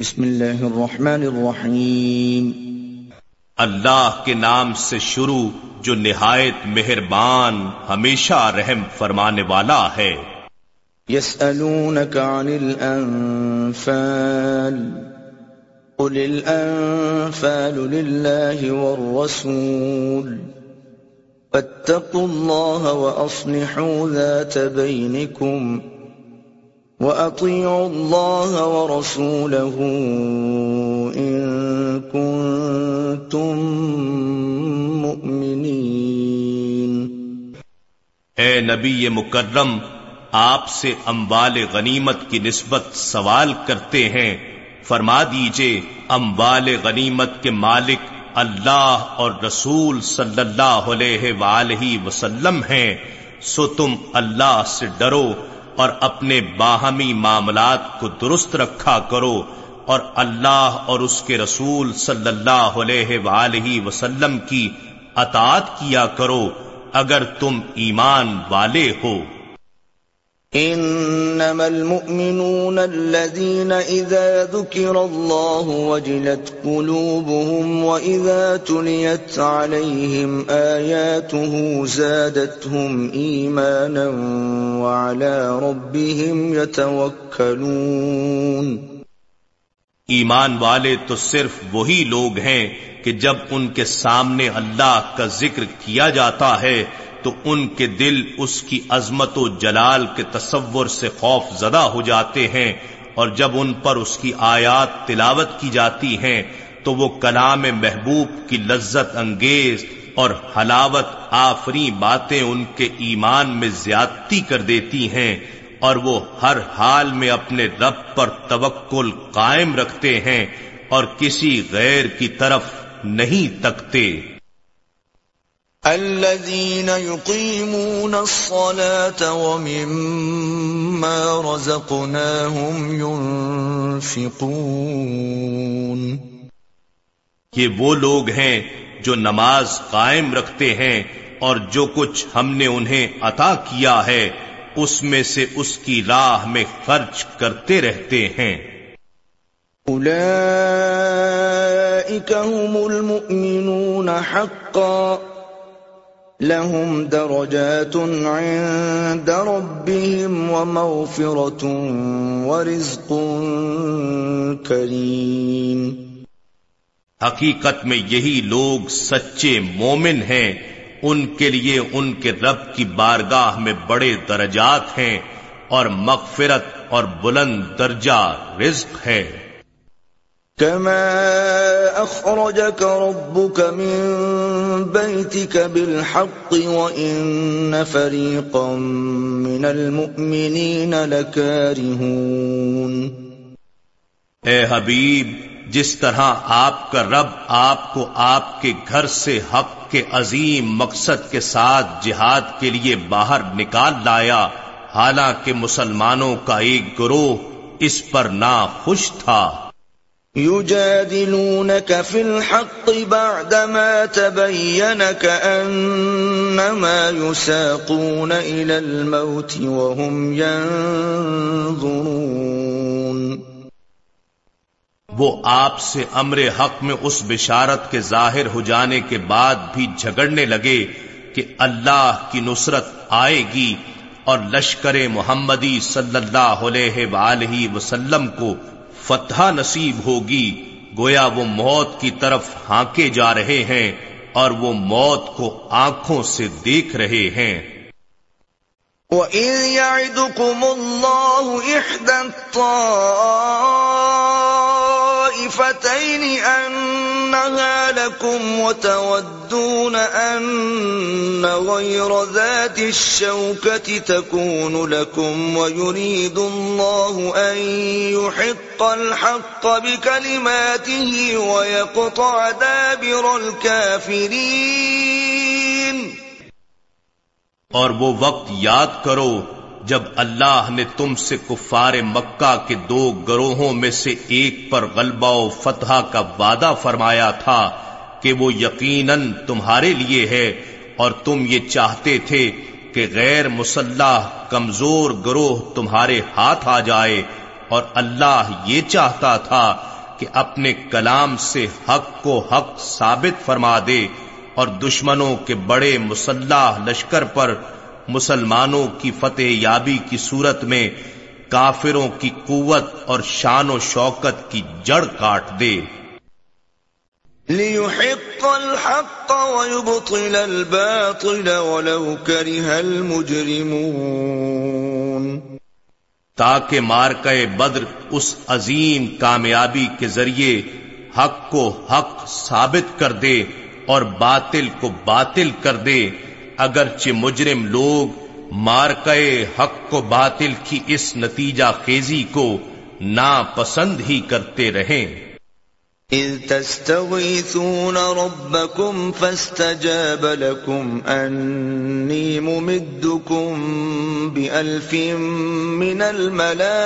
بسم اللہ الرحمن الرحیم۔ اللہ کے نام سے شروع جو نہایت مہربان ہمیشہ رحم فرمانے والا ہے۔ يسألونك عن الأنفال قل الأنفال لله والرسول۔ فاتقوا الله وأصلحوا ذات بينكم وَأَطِيعُوا اللَّهَ وَرَسُولَهُ إِن كُنتُم مُؤْمِنِينَ۔ اے نبی مکرم، آپ سے اموال غنیمت کی نسبت سوال کرتے ہیں۔ فرما دیجیے، اموال غنیمت کے مالک اللہ اور رسول صلی اللہ علیہ وآلہ وسلم ہیں۔ سو تم اللہ سے ڈرو۔ اور اپنے باہمی معاملات کو درست رکھا کرو اور اللہ اور اس کے رسول صلی اللہ علیہ وآلہ وسلم کی اطاعت کیا کرو اگر تم ایمان والے ہو۔ انما المؤمنون الذين اذا ذكر الله وجلت قلوبهم واذا تليت عليهم اياته زادتهم ايمانا وعلى ربهم يتوكلون ایمان والے تو صرف وہی لوگ ہیں کہ جب ان کے سامنے اللہ کا ذکر کیا جاتا ہے تو ان کے دل اس کی عظمت و جلال کے تصور سے خوف زدہ ہو جاتے ہیں اور جب ان پر اس کی آیات تلاوت کی جاتی ہیں تو وہ کلام محبوب کی لذت انگیز اور حلاوت آفری باتیں ان کے ایمان میں زیادتی کر دیتی ہیں اور وہ ہر حال میں اپنے رب پر توکل قائم رکھتے ہیں اور کسی غیر کی طرف نہیں تکتے۔ الذين يقيمون الصلاة ومما رزقناهم ينفقون. یہ وہ لوگ ہیں جو نماز قائم رکھتے ہیں اور جو کچھ ہم نے انہیں عطا کیا ہے اس میں سے اس کی راہ میں خرچ کرتے رہتے ہیں۔ اولئیک هم المؤمنون حقا۔ لهم درجات عند ربهم ومغفرة ورزق كريم۔ حقیقت میں یہی لوگ سچے مومن ہیں۔ ان کے لیے ان کے رب کی بارگاہ میں بڑے درجات ہیں اور مغفرت اور بلند درجہ رزق ہے۔ كما أخرجك ربك من بيتك بالحق وإن فريقا من المؤمنين لكارهون اے حبیب، جس طرح آپ کا رب آپ کو آپ کے گھر سے حق کے عظیم مقصد کے ساتھ جہاد کے لیے باہر نکال لایا، حالانکہ مسلمانوں کا ایک گروہ اس پر نا خوش تھا۔ يجادلونك في الحق بعدما تبين كأنما يساقون إلى الموت وهم ينظرون. وہ آپ سے امر حق میں اس بشارت کے ظاہر ہو جانے کے بعد بھی جھگڑنے لگے کہ اللہ کی نصرت آئے گی اور لشکر محمدی صلی اللہ علیہ وآلہ وسلم کو فتح نصیب ہوگی۔ گویا وہ موت کی طرف ہانکے جا رہے ہیں اور وہ موت کو آنکھوں سے دیکھ رہے ہیں۔ وَإِذْ يَعِدُكُمُ اللَّهُ إِحْدَى الطَّائِفَتَيْنِ أَنَّهَا لَكُمْ وَتَوَدُّونَ أَنَّ غَيْرَ ذَاتِ الشَّوْكَةِ تَكُونُ لَكُمْ وَيُرِيدُ اللَّهُ أَن يُحِقَّ الْحَقَّ بِكَلِمَاتِهِ وَيَقْطَعَ دَابِرَ الْكَافِرِينَ اور وہ وقت یاد کرو جب اللہ نے تم سے کفار مکہ کے دو گروہوں میں سے ایک پر غلبہ و فتح کا وعدہ فرمایا تھا کہ وہ یقیناً تمہارے لیے ہے اور تم یہ چاہتے تھے کہ غیر مسلح کمزور گروہ تمہارے ہاتھ آ جائے اور اللہ یہ چاہتا تھا کہ اپنے کلام سے حق کو حق ثابت فرما دے اور دشمنوں کے بڑے مسلح لشکر پر مسلمانوں کی فتح یابی کی صورت میں کافروں کی قوت اور شان و شوکت کی جڑ کاٹ دے۔ لِيُحِقَّ الْحَقَّ وَيُبْطِلَ الْبَاطِلَ وَلَوْ كَرِهَ الْمُجْرِمُونَ۔ تاکہ مارکہ بدر اس عظیم کامیابی کے ذریعے حق کو حق ثابت کر دے اور باطل کو باطل کر دے۔ اگرچہ مجرم لوگ مارکے حق کو باطل کی اس نتیجہ خیزی کو ناپسند ہی کرتے رہیں۔ اذ تستغیثون ربکم فاستجاب لکم انی ممدکم بألف من الملائکت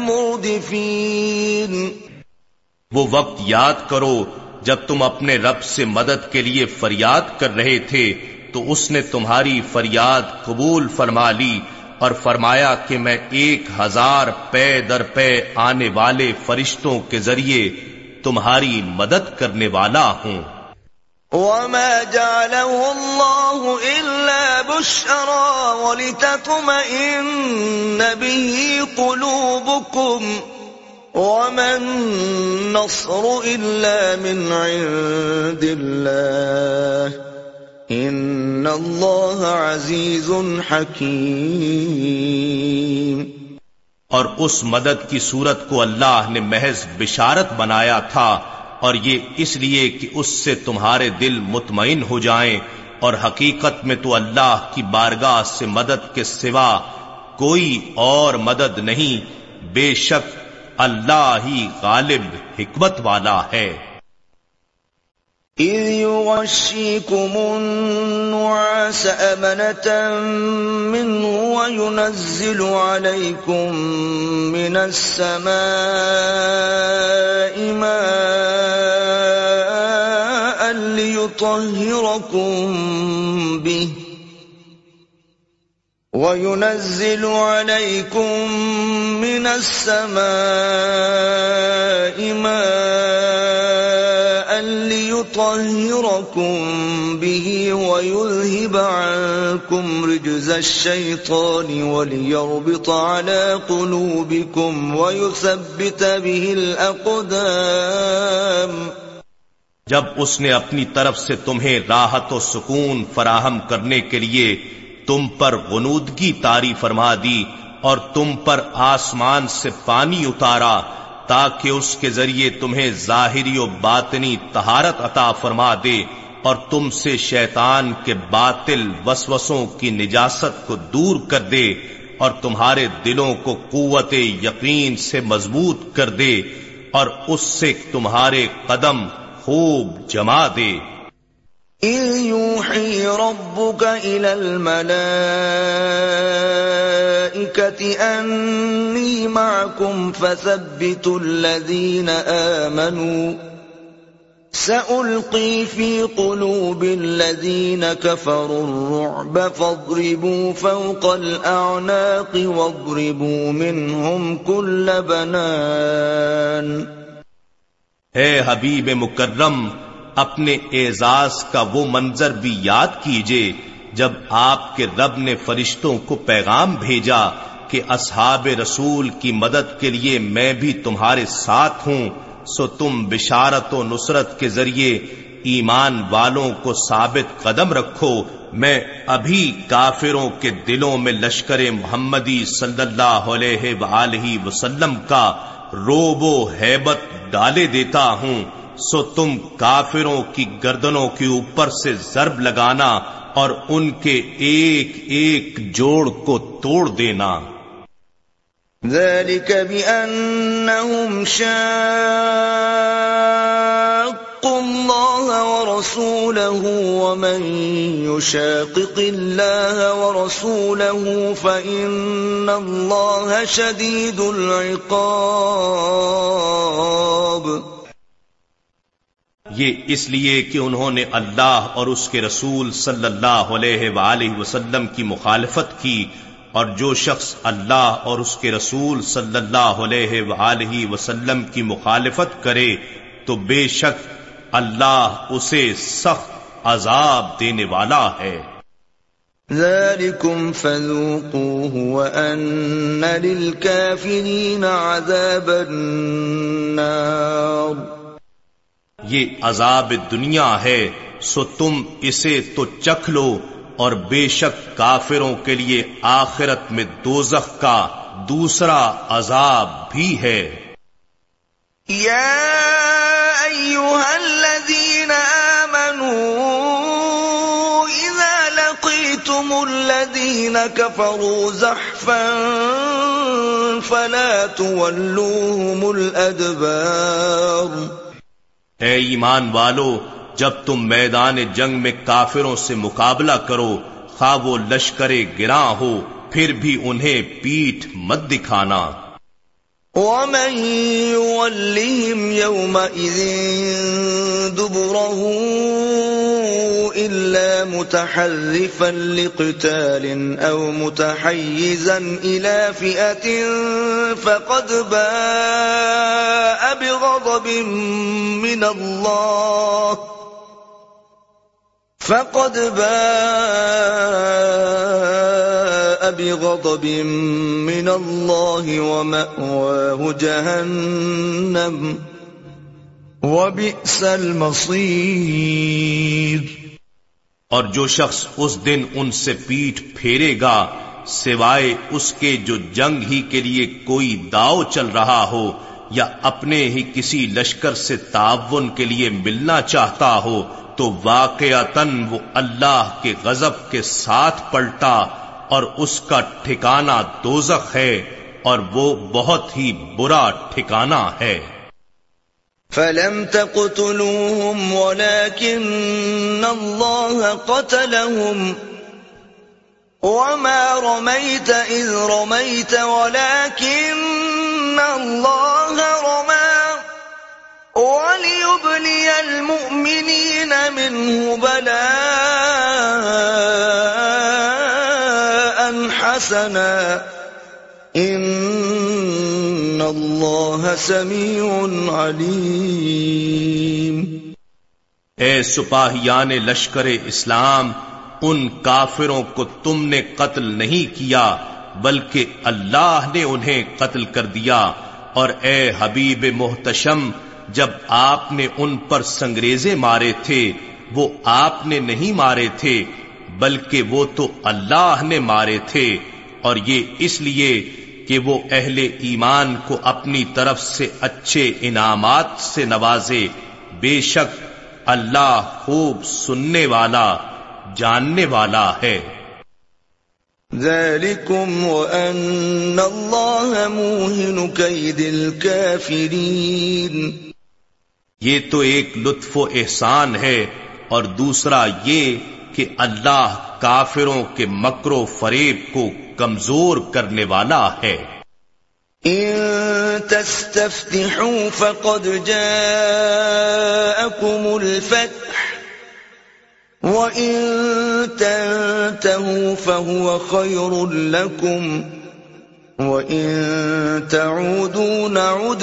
مردفین وہ وقت یاد کرو جب تم اپنے رب سے مدد کے لیے فریاد کر رہے تھے، تو اس نے تمہاری فریاد قبول فرما لی اور فرمایا کہ میں ایک ہزار پے در پے آنے والے فرشتوں کے ذریعے تمہاری مدد کرنے والا ہوں۔ وما جعله الله إلا بشرا ولتطمئن به قلوبكم ومن نصر إلا من عند الله إن الله عزيز حكيم اور اس مدد کی صورت کو اللہ نے محض بشارت بنایا تھا اور یہ اس لیے کہ اس سے تمہارے دل مطمئن ہو جائیں اور حقیقت میں تو اللہ کی بارگاہ سے مدد کے سوا کوئی اور مدد نہیں، بے شک اللہ ہی غالب، حکمت والا ہے۔ إذ يغشيكم النعاس أمنة منه وينزل عليكم من السماء ماء ليطهركم به۔ وَيُنَزِّلُ عَلَيْكُم مِّنَ السَّمَاءِ مَاءً لِّيُطَهِّرَكُم بِهِ وَيُذْهِبَ عَنكُمْ رِجْزَ الشَّيْطَانِ وَلِيَرْبِطَ عَلَىٰ قُلُوبِكُمْ وَيُثَبِّتَ بِهِ الْأَقْدَامَ جب اس نے اپنی طرف سے تمہیں راحت و سکون فراہم کرنے کے لیے تم پر غنودگی تاری فرما دی اور تم پر آسمان سے پانی اتارا تاکہ اس کے ذریعے تمہیں ظاہری و باطنی تہارت عطا فرما دے اور تم سے شیطان کے باطل وسوسوں کی نجاست کو دور کر دے اور تمہارے دلوں کو قوت یقین سے مضبوط کر دے اور اس سے تمہارے قدم خوب جما دے۔ إِذْ يُوحِي رَبُّكَ إِلَى الْمَلَائِكَةِ أَنِّي مَعَكُمْ فَثَبِّتُوا الَّذِينَ آمَنُوا. سَأُلْقِي فِي قُلُوبِ الَّذِينَ كَفَرُوا الرُّعْبَ فَاضْرِبُوا فَوْقَ الْأَعْنَاقِ وَاضْرِبُوا مِنْهُمْ كُلَّ بَنَانٍ. اے حبیب مکرم اپنے اعزاز کا وہ منظر بھی یاد کیجیے جب آپ کے رب نے فرشتوں کو پیغام بھیجا کہ اصحاب رسول کی مدد کے لیے میں بھی تمہارے ساتھ ہوں، سو تم بشارت و نصرت کے ذریعے ایمان والوں کو ثابت قدم رکھو۔ میں ابھی کافروں کے دلوں میں لشکر محمدی صلی اللہ علیہ وآلہ وسلم کا روب و حیبت ڈالے دیتا ہوں۔ سو تم کافروں کی گردنوں کے اوپر سے ضرب لگانا اور ان کے ایک ایک جوڑ کو توڑ دینا۔ ذلك بأنهم شاقوا الله ورسوله ومن يشاقق الله ورسوله فإن الله شديد العقاب۔ یہ اس لیے کہ انہوں نے اللہ اور اس کے رسول صلی اللہ علیہ وآلہ وسلم کی مخالفت کی اور جو شخص اللہ اور اس کے رسول صلی اللہ علیہ وآلہ وسلم کی مخالفت کرے تو بے شک اللہ اسے سخت عذاب دینے والا ہے۔ ذلكم فذوقوه وأن للكافرين عذاب النار۔ یہ عذاب دنیا ہے، سو تم اسے تو چکھ لو اور بے شک کافروں کے لیے آخرت میں دوزخ کا دوسرا عذاب بھی ہے۔ یا ایوہا الذین آمنوا لقيتم الذين كفروا زحفا فلا تولوهم الأدبار اے ایمان والو، جب تم میدان جنگ میں کافروں سے مقابلہ کرو، خواہ وہ لشکر گراں ہو، پھر بھی انہیں پیٹھ مت دکھانا۔ ومن يولهم يومئذ دبره إلا متحرفا لقتال أو متحيزا إلى فئة فقد باء بغضب من الله فقد باء بغضب من الله ومأواه جهنم وبئس المصير. اور جو شخص اس دن ان سے پیٹ پھیرے گا، سوائے اس کے جو جنگ ہی کے لیے کوئی داؤ چل رہا ہو یا اپنے ہی کسی لشکر سے تعاون کے لیے ملنا چاہتا ہو، تو واقعتاً وہ اللہ کے غضب کے ساتھ پلٹا اور اس کا ٹھکانہ دوزخ ہے اور وہ بہت ہی برا ٹھکانہ ہے۔ فلم تقتلوهم ولكن الله قتلهم۔ وما رميت إذ رميت ولكن الله رمى۔ وليبلي المؤمنين منه بلاء۔ حسنا. ان اللہ سمیع علیم اے سپاہیان لشکر اسلام، ان کافروں کو تم نے قتل نہیں کیا، بلکہ اللہ نے انہیں قتل کر دیا۔ اور اے حبیب محتشم، جب آپ نے ان پر سنگریزے مارے تھے، وہ آپ نے نہیں مارے تھے، بلکہ وہ تو اللہ نے مارے تھے۔ اور یہ اس لیے کہ وہ اہل ایمان کو اپنی طرف سے اچھے انعامات سے نوازے بے شک اللہ خوب سننے والا جاننے والا ہے۔ ذلكم وأن الله موهن كيد الكافرين۔ یہ تو ایک لطف و احسان ہے اور دوسرا یہ کہ اللہ کافروں کے مکر و فریب کو کمزور کرنے والا ہے۔ ان تستفتحوا فقد جاءكم الفتح، وَإِن تَنْتَهُوا فَهُوَ خَيْرٌ لَكُمْ، وَإِن تَعُودُوا نَعُدْ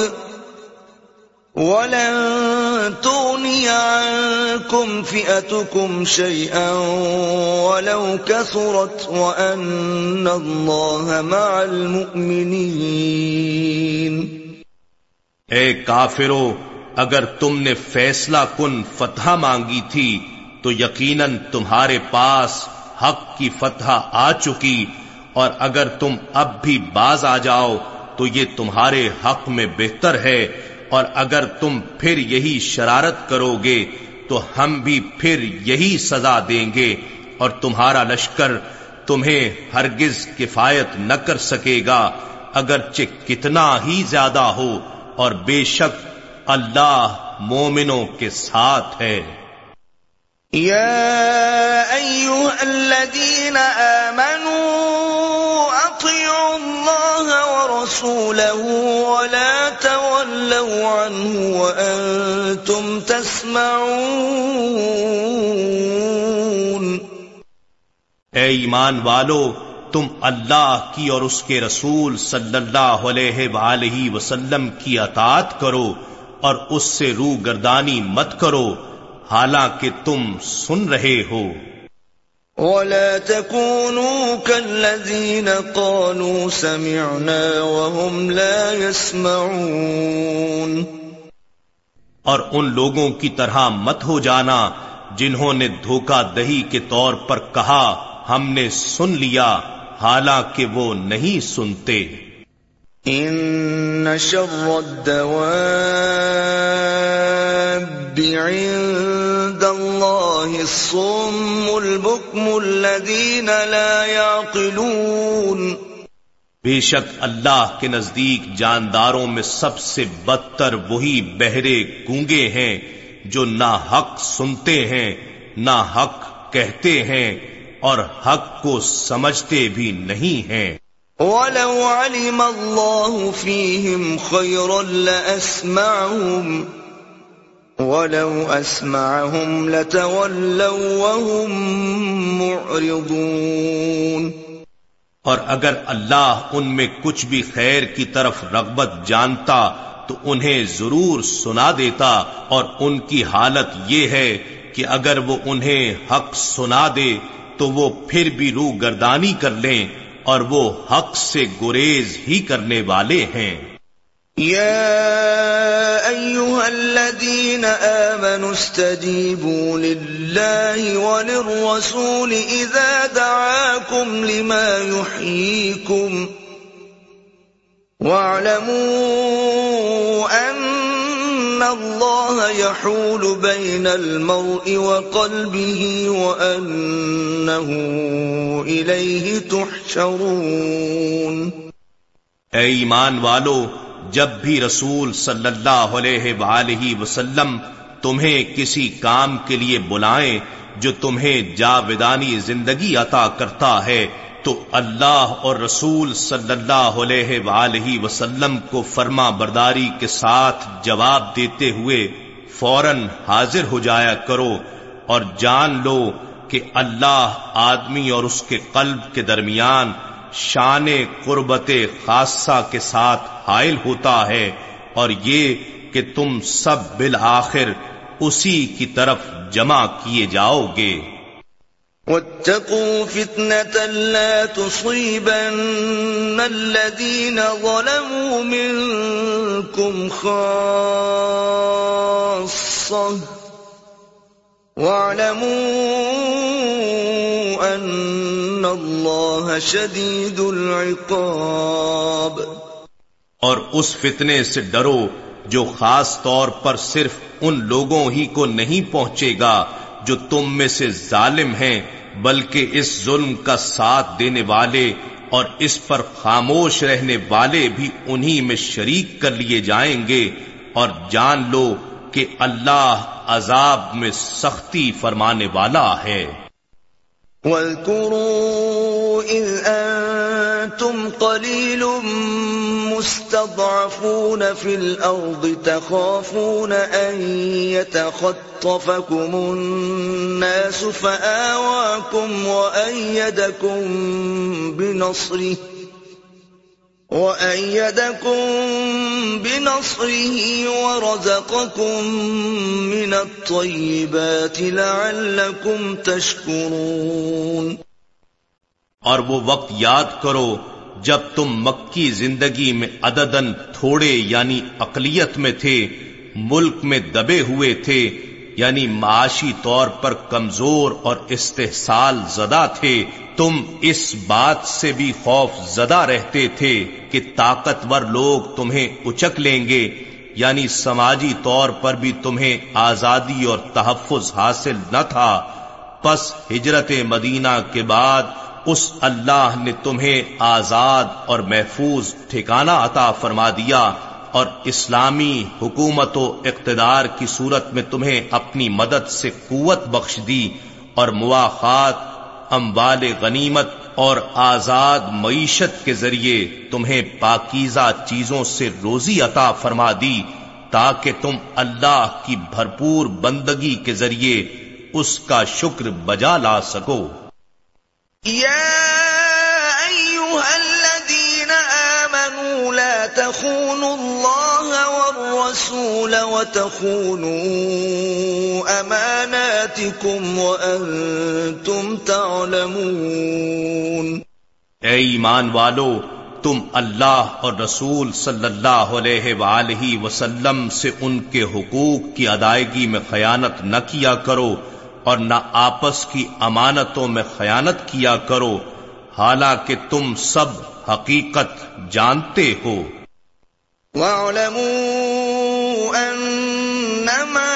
ولن تغني عنكم فئتكم شيئا ولو كثرت وأن الله مع المؤمنين. اے کافرو، اگر تم نے فیصلہ کن فتح مانگی تھی، تو یقیناً تمہارے پاس حق کی فتح آ چکی، اور اگر تم اب بھی باز آ جاؤ، تو یہ تمہارے حق میں بہتر ہے۔ اور اگر تم پھر یہی شرارت کرو گے تو ہم بھی پھر یہی سزا دیں گے اور تمہارا لشکر تمہیں ہرگز کفایت نہ کر سکے گا، اگرچہ کتنا ہی زیادہ ہو اور بے شک اللہ مومنوں کے ساتھ ہے۔ يا أيها الذين آمنوا أطيعوا الله ورسوله ولا تولوا عنه وأنتم تسمعون. اے ایمان والو، تم اللہ کی اور اس کے رسول صلی اللہ علیہ وآلہ وسلم کی اطاعت کرو اور اس سے رو گردانی مت کرو۔ حالانکہ تم سن رہے ہو۔ ولا تكونوا كالذين قالوا سمعنا وهم لا يسمعون۔ اور ان لوگوں کی طرح مت ہو جانا جنہوں نے دھوکہ دہی کے طور پر کہا ہم نے سن لیا حالانکہ وہ نہیں سنتے۔ ان شر الدواب عند الله الصم البكم الذين لا يعقلون بے شک اللہ کے نزدیک جانداروں میں سب سے بدتر وہی بہرے گونگے ہیں جو نہ حق سنتے ہیں، نہ حق کہتے ہیں اور حق کو سمجھتے بھی نہیں ہیں۔ وَلَوْ عَلِمَ اللَّهُ فِيهِمْ خَيْرًا لَأَسْمَعُهُمْ، وَلَوْ أَسْمَعَهُمْ لَتَوَلَّوْا وَهُمْ مُعْرِضُونَ. اور اگر اللہ ان میں کچھ بھی خیر کی طرف رغبت جانتا، تو انہیں ضرور سنا دیتا۔ اور ان کی حالت یہ ہے کہ اگر وہ انہیں حق سنا دے، تو وہ پھر بھی رو گردانی کر لیں۔ اور وہ حق سے گریز ہی کرنے والے ہیں۔ يا أيها الذين آمنوا استجيبوا لله وللرسول إذا دعاكم لما يحييكم واعلموا أن ان الله يحول بين المرء وقلبه وأنه إليه تحشرون اے ایمان والو، جب بھی رسول صلی اللہ علیہ وآلہ وسلم تمہیں کسی کام کے لیے بلائیں جو تمہیں جاودانی زندگی عطا کرتا ہے تو اللہ اور رسول صلی اللہ علیہ وآلہ وسلم کو فرما برداری کے ساتھ جواب دیتے ہوئے فوراً حاضر ہو جایا کرو اور جان لو کہ اللہ آدمی اور اس کے قلب کے درمیان شان قربت خاصہ کے ساتھ حائل ہوتا ہے اور یہ کہ تم سب بالآخر اسی کی طرف جمع کیے جاؤ گے۔ واتقوا فتنة لا تصيبن الذين ظلموا منكم خاصة. واعلموا اللہ شدید العقاب. اور اس فتنے سے ڈرو جو خاص طور پر صرف ان لوگوں ہی کو نہیں پہنچے گا جو تم میں سے ظالم ہیں، بلکہ اس ظلم کا ساتھ دینے والے اور اس پر خاموش رہنے والے بھی انہی میں شریک کر لیے جائیں گے۔ اور جان لو کہ اللہ عذاب میں سختی فرمانے والا ہے۔ واذكروا إذ أنتم قليل مستضعفون في الأرض تخافون أن يتخطفكم الناس فآواكم وأيدكم بنصره وَأَيَّدَكُمْ بِنَصْرِهِ وَرَزَقَكُمْ مِنَ الطَّيِّبَاتِ لَعَلَّكُمْ تَشْكُرُونَ اور وہ وقت یاد کرو جب تم مکی زندگی میں عددن تھوڑے یعنی اقلیت میں تھے، ملک میں دبے ہوئے تھے یعنی معاشی طور پر کمزور اور استحصال زدہ تھے، تم اس بات سے بھی خوف زدہ رہتے تھے کہ طاقتور لوگ تمہیں اچک لیں گے یعنی سماجی طور پر بھی تمہیں آزادی اور تحفظ حاصل نہ تھا۔ پس ہجرت مدینہ کے بعد اس اللہ نے تمہیں آزاد اور محفوظ ٹھکانہ عطا فرما دیا اور اسلامی حکومت و اقتدار کی صورت میں تمہیں اپنی مدد سے قوت بخش دی اور مواخات اموال غنیمت اور آزاد معیشت کے ذریعے تمہیں پاکیزہ چیزوں سے روزی عطا فرما دی تاکہ تم اللہ کی بھرپور بندگی کے ذریعے اس کا شکر بجا لا سکو۔ يا أيها الذين آمنوا لا تخونوا الله والرسول وتخونوا أماناتكم وأنتم تعلمون. اے ایمان والو، تم اللہ اور رسول صلی اللہ علیہ وآلہ وسلم سے ان کے حقوق کی ادائیگی میں خیانت نہ کیا کرو اور نہ آپس کی امانتوں میں خیانت کیا کرو، حالانکہ تم سب حقیقت جانتے ہو۔ وَاعْلَمُوا أَنَّمَا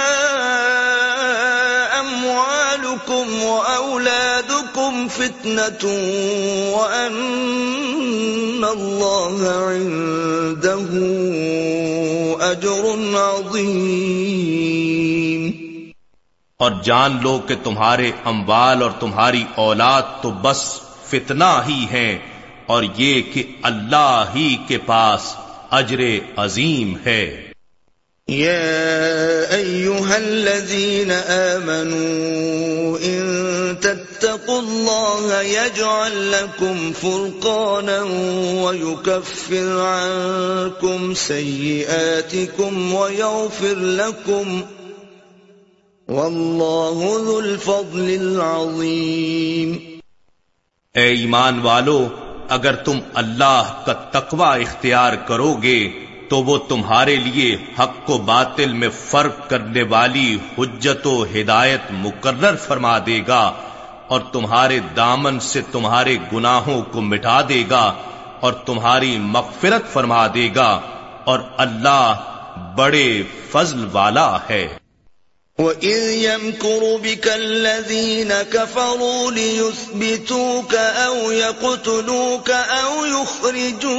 أَمْوَالُكُمْ وَأَوْلَادُكُمْ فِتْنَةٌ وَأَنَّ اللَّهَ عِندَهُ أَجْرٌ عَظِيمٌ۔ اور جان لو کہ تمہارے اموال اور تمہاری اولاد تو بس فتنہ ہی ہیں اور یہ کہ اللہ ہی کے پاس اجر عظیم ہے۔ يا أيها الذين آمنوا إن تتقوا الله يجعل لكم فرقانا ويكفر عنكم سيئاتكم ويغفر لكم والله ذو الفضل العظيم اے ایمان والو، اگر تم اللہ کا تقوی اختیار کرو گے تو وہ تمہارے لیے حق و باطل میں فرق کرنے والی حجت و ہدایت مقرر فرما دے گا، اور تمہارے دامن سے تمہارے گناہوں کو مٹا دے گا، اور تمہاری مغفرت فرما دے گا، اور اللہ بڑے فضل والا ہے۔ وَإِذْ يَمْكُرُ بِكَ الَّذِينَ كَفَرُوا لِيُثْبِتُوكَ أَوْ يَقْتُلُوكَ أَوْ يُخْرِجُوكَ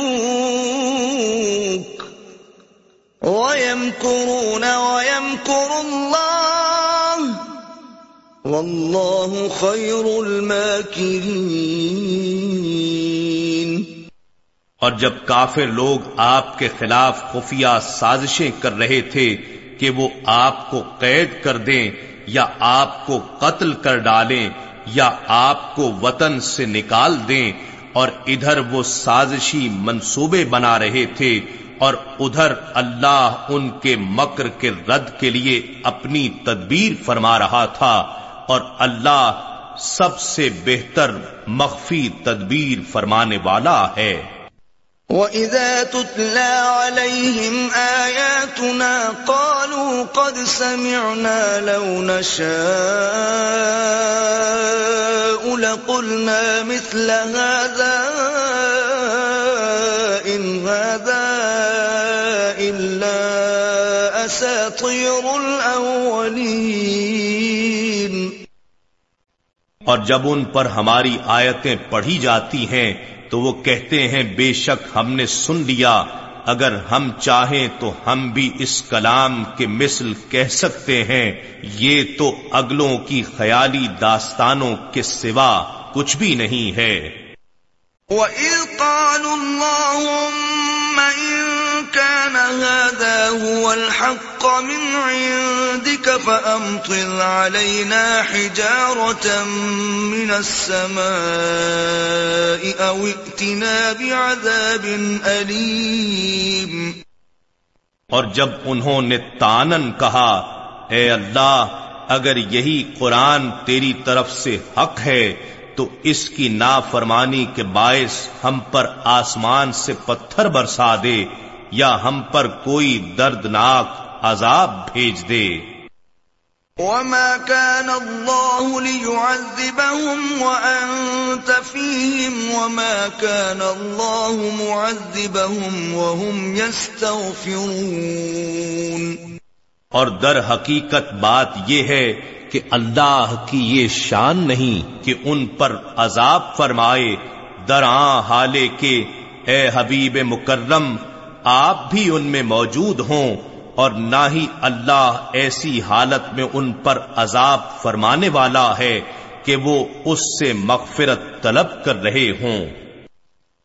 وَيَمْكُرُونَ وَيَمْكُرُ اللَّهُ وَاللَّهُ خَيْرُ الْمَاكِرِينَ اور جب کافر لوگ آپ کے خلاف خفیہ سازشیں کر رہے تھے کہ وہ آپ کو قید کر دیں یا آپ کو قتل کر ڈالیں یا آپ کو وطن سے نکال دیں اور ادھر وہ سازشی منصوبے بنا رہے تھے اور ادھر اللہ ان کے مکر کے رد کے لیے اپنی تدبیر فرما رہا تھا اور اللہ سب سے بہتر مخفی تدبیر فرمانے والا ہے۔ وَإِذَا تُتْلَى عَلَيْهِمْ آيَاتُنَا قَالُوا قَدْ سَمِعْنَا لَوْ نَشَاءُ لَقُلْنَا مِثْلَ هَذَا إِنْ هَذَا إِلَّا أَسَاطِيرُ الْأَوَّلِينَ اور جب ان پر ہماری آیتیں پڑھی جاتی ہیں تو وہ کہتے ہیں، بے شک ہم نے سن لیا۔ اگر ہم چاہیں تو ہم بھی اس کلام کے مثل کہہ سکتے ہیں۔ یہ تو اگلوں کی خیالی داستانوں کے سوا کچھ بھی نہیں ہے۔ وَإِذْ قَالُوا اللَّهُمَّ إِن كَانَ هَذَا هُوَ الْحَقَّ مِنْ عِندِكَ فَأَمْطِرْ عَلَيْنَا حِجَارَةً مِنَ السَّمَاءِ أَوْ ائْتِنَا بِعَذَابٍ أَلِيمٍ اور جب انہوں نے تانن کہا، اے اللہ، اگر یہی قرآن تیری طرف سے حق ہے تو اس کی نافرمانی کے باعث ہم پر آسمان سے پتھر برسا دے یا ہم پر کوئی دردناک عذاب بھیج دے۔ وما كان الله ليعذبهم وأنت فيهم وما كان الله معذبهم وهم يستغفرون۔ اور در حقیقت بات یہ ہے کہ اللہ کی یہ شان نہیں کہ ان پر عذاب فرمائے درآں حالے کے اے حبیب مکرم، آپ بھی ان میں موجود ہوں اور نہ ہی اللہ ایسی حالت میں ان پر عذاب فرمانے والا ہے کہ وہ اس سے مغفرت طلب کر رہے ہوں۔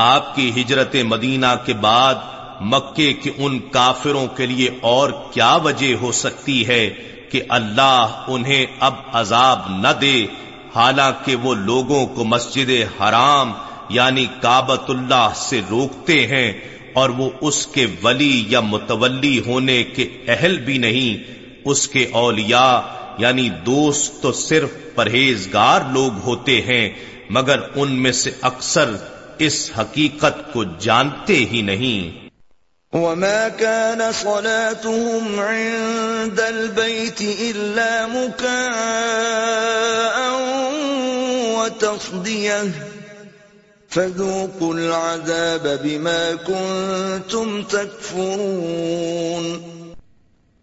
آپ کی ہجرت مدینہ کے بعد مکے کے ان کافروں کے لیے اور کیا وجہ ہو سکتی ہے کہ اللہ انہیں اب عذاب نہ دے؟ حالانکہ وہ لوگوں کو مسجد حرام یعنی کابت اللہ سے روکتے ہیں اور وہ اس کے ولی یا متولی ہونے کے اہل بھی نہیں۔ اس کے اولیاء یعنی دوست تو صرف پرہیزگار لوگ ہوتے ہیں، مگر ان میں سے اکثر اس حقیقت کو جانتے ہی نہیں۔ وما كان صلاتهم عند البيت إلا مكاء وتصديه فذوقوا العذاب بما كنتم تكفرون۔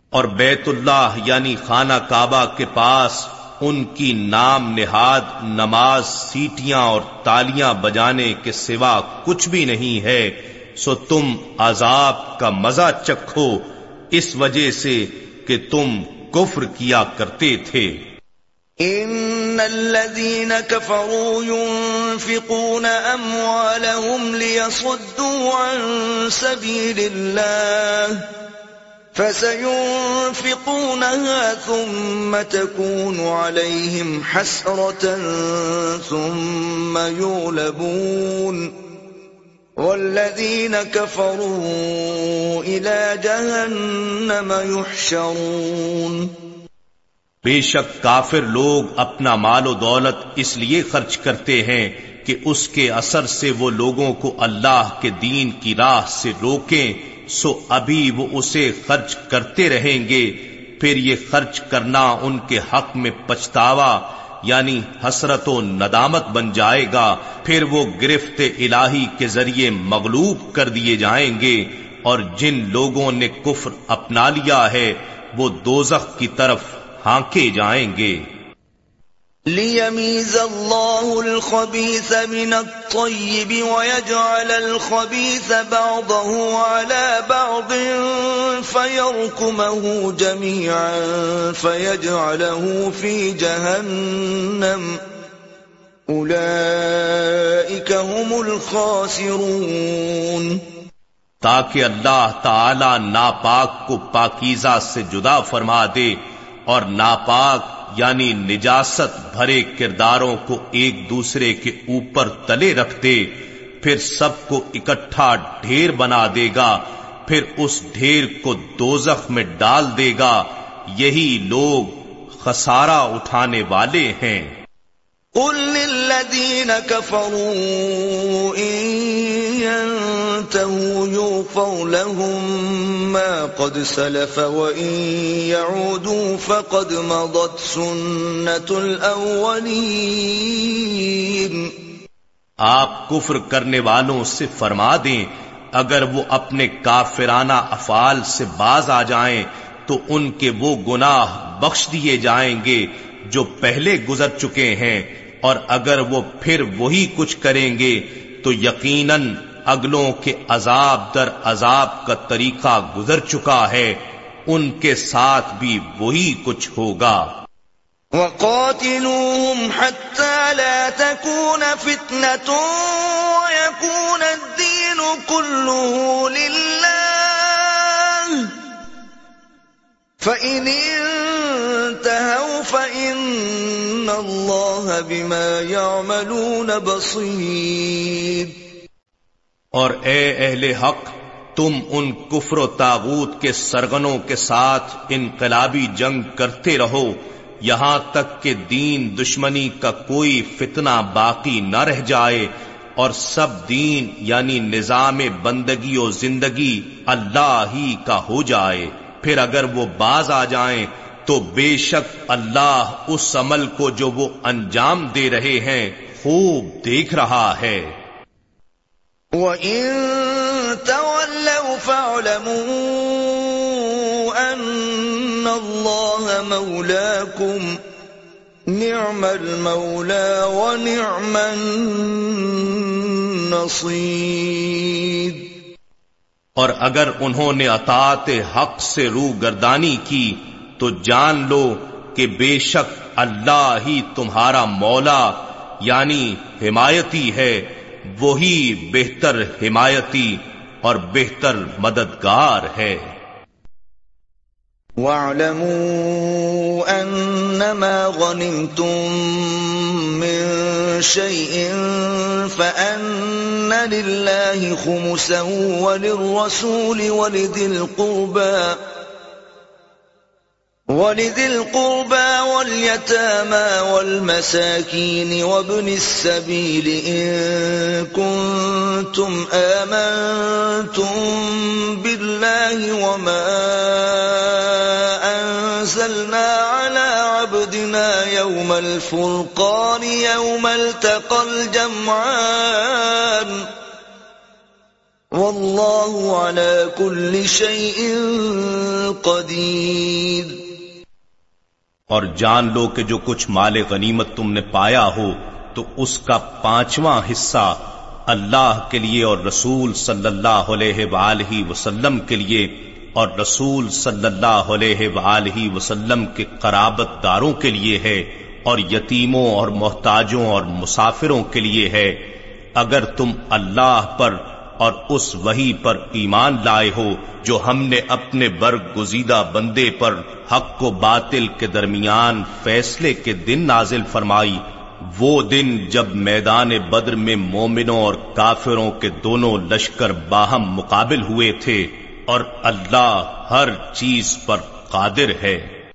اور بیت اللہ یعنی خانہ کعبہ کے پاس ان کی نام نہاد، نماز، سیٹیاں اور تالیاں بجانے کے سوا کچھ بھی نہیں ہے، سو تم عذاب کا مزہ چکھو، اس وجہ سے کہ تم کفر کیا کرتے تھے۔ ان الذين كفروا ينفقون اموالهم ليصدوا عن سبيل الله فسينفقونها ثم تكون عليهم حسرة ثم يولبون والذين كفروا إلى جهنم يحشرون. بے شک کافر لوگ اپنا مال و دولت اس لیے خرچ کرتے ہیں کہ اس کے اثر سے وہ لوگوں کو اللہ کے دین کی راہ سے روکیں سو ابھی وہ اسے خرچ کرتے رہیں گے۔ پھر یہ خرچ کرنا ان کے حق میں پچھتاوا یعنی حسرت و ندامت بن جائے گا۔ پھر وہ گرفت الہی کے ذریعے مغلوب کر دیے جائیں گے۔ اور جن لوگوں نے کفر اپنا لیا ہے، وہ دوزخ کی طرف ہانکے جائیں گے۔ ليميز الله الخبيث من الطيب ويجعل الخبيث بعضه على بعض فيركمه جميعا فيجعله في جهنم أولئك هم الخاسرون تاکہ اللہ تعالی ناپاک کو پاکیزہ سے جدا فرما دے اور ناپاک یعنی نجاست بھرے کرداروں کو ایک دوسرے کے اوپر تلے رکھ دے پھر سب کو اکٹھا ڈھیر بنا دے گا، پھر اس ڈھیر کو دوزخ میں ڈال دے گا۔ یہی لوگ خسارہ اٹھانے والے ہیں۔ قل للذين كفروا إن ينتهوا يغفر لهم ما قد سلف وإن يعودوا فقد مضت سنة الأولين. آپ کفر کرنے والوں سے فرما دیں، اگر وہ اپنے کافرانہ افعال سے باز آ جائیں، تو ان کے وہ گناہ بخش دیے جائیں گے جو پہلے گزر چکے ہیں۔ اور اگر وہ پھر وہی کچھ کریں گے، تو یقیناً اگلوں کے عذاب در عذاب کا طریقہ گزر چکا ہے، ان کے ساتھ بھی وہی کچھ ہوگا۔ وقاتلوهم حتى لا تكون فتنة ويكون الدين كله لله. فإن انتهوا فإن الله بما يعملون بصير اور اے اہل حق، تم ان کفر و تاغوت کے سرگنوں کے ساتھ انقلابی جنگ کرتے رہو، یہاں تک کہ دین دشمنی کا کوئی فتنہ باقی نہ رہ جائے، اور سب دین یعنی نظام بندگی و زندگی اللہ ہی کا ہو جائے۔ پھر اگر وہ باز آ جائیں تو بے شک اللہ اس عمل کو جو وہ انجام دے رہے ہیں خوب دیکھ رہا ہے۔ وَإِن تَوَلَّوْا فَاعْلَمُوا أَنَّ اللَّهَ مَوْلَاكُمْ نِعْمَ الْمَوْلَى وَنِعْمَ النَّصِيرُ اور اگر انہوں نے اطاعت حق سے روح گردانی کی، تو جان لو کہ بے شک اللہ ہی تمہارا مولا یعنی حمایتی ہے، وہی بہتر حمایتی اور بہتر مددگار ہے۔ وَاعْلَمُوا أَنَّمَا غَنِمْتُم مِّن شَيْءٍ فَأَنَّ لِلَّهِ خُمُسَهُ وَلِلرَّسُولِ وَلِذِي الْقُرْبَىٰ ولذي القربى واليتامى والمساكين وابن السبيل إن كنتم آمنتم بالله وما أنزلنا على عبدنا يوم الفرقان، يوم التقى الجمعان. والله على كل شيء قدير. اور جان لو کہ جو کچھ مال غنیمت تم نے پایا ہو، تو اس کا پانچواں حصہ اللہ کے لیے اور رسول صلی اللہ علیہ وآلہ وسلم کے لیے اور رسول صلی اللہ علیہ وآلہ وسلم کے قرابت داروں کے لیے ہے اور یتیموں اور محتاجوں اور مسافروں کے لیے ہے۔ اگر تم اللہ پر اور اس وہی پر ایمان لائے ہو جو ہم نے اپنے برگ گزیدہ بندے پر حق و باطل کے درمیان فیصلے کے دن نازل فرمائی، وہ دن جب میدان بدر میں مومنوں اور کافروں کے دونوں لشکر باہم مقابل ہوئے تھے۔ اور اللہ ہر چیز پر قادر ہے۔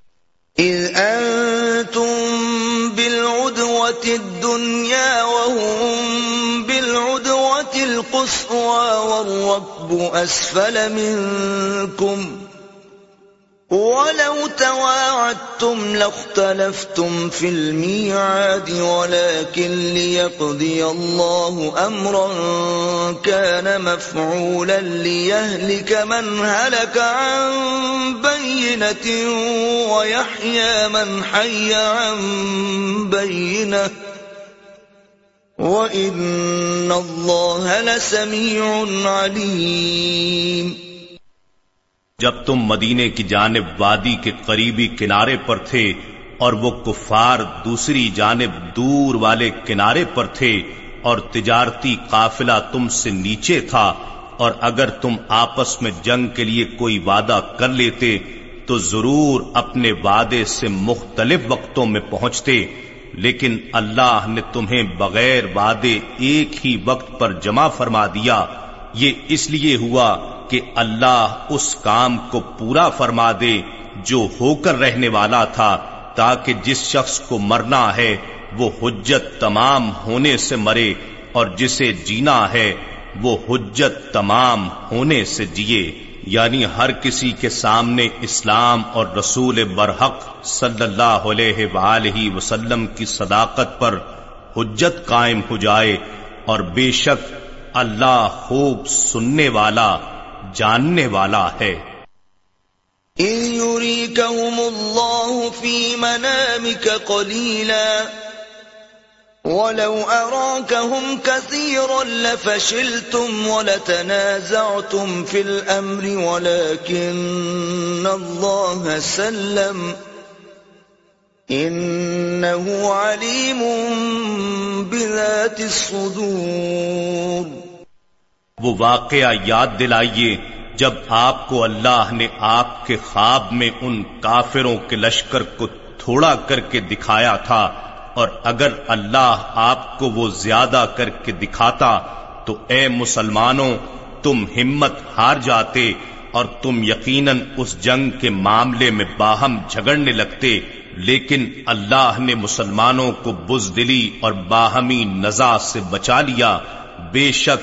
اذ انتم بالعدوة الدنيا وهم بالعدوة القصوى والركب اسفل منكم ولو تواعدتم لاختلفتم في الميعاد ولكن ليقضي الله أمرا كان مفعولا ليهلك من هلك عن بينة ويحيى من حي عن بينة وإن الله لسميع عليم جب تم مدینے کی جانب وادی کے قریبی کنارے پر تھے اور وہ کفار دوسری جانب دور والے کنارے پر تھے اور تجارتی قافلہ تم سے نیچے تھا، اور اگر تم آپس میں جنگ کے لیے کوئی وعدہ کر لیتے تو ضرور اپنے وعدے سے مختلف وقتوں میں پہنچتے، لیکن اللہ نے تمہیں بغیر وعدے ایک ہی وقت پر جمع فرما دیا۔ یہ اس لیے ہوا کہ اللہ اس کام کو پورا فرما دے جو ہو کر رہنے والا تھا، تاکہ جس شخص کو مرنا ہے، وہ حجت تمام ہونے سے مرے اور جسے جینا ہے، وہ حجت تمام ہونے سے جیے۔ یعنی ہر کسی کے سامنے اسلام اور رسول برحق صلی اللہ علیہ وآلہ وسلم کی صداقت پر حجت قائم ہو جائے اور بے شک اللہ خوب سننے والا جاننے والا ہے۔ يريكهم الله في منامك قليلا ولو أراكهم كثيرا لفشلتم ولتنازعتم في الأمر ولكن الله سلم إنه عليم بذات الصدور وہ واقعہ یاد دلائیے جب آپ کو اللہ نے آپ کے خواب میں ان کافروں کے لشکر کو تھوڑا کر کے دکھایا تھا، اور اگر اللہ آپ کو وہ زیادہ کر کے دکھاتا تو اے مسلمانوں، تم ہمت ہار جاتے اور تم یقیناً اس جنگ کے معاملے میں باہم جھگڑنے لگتے، لیکن اللہ نے مسلمانوں کو بزدلی اور باہمی نزا سے بچا لیا۔ بے شک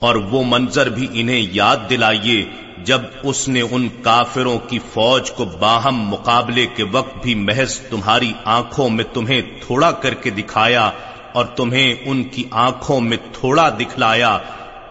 اور وہ منظر بھی انہیں یاد دلائیے جب اس نے ان کافروں کی فوج کو باہم مقابلے کے وقت بھی محض تمہاری آنکھوں میں تمہیں تھوڑا کر کے دکھایا اور تمہیں ان کی آنکھوں میں تھوڑا دکھلایا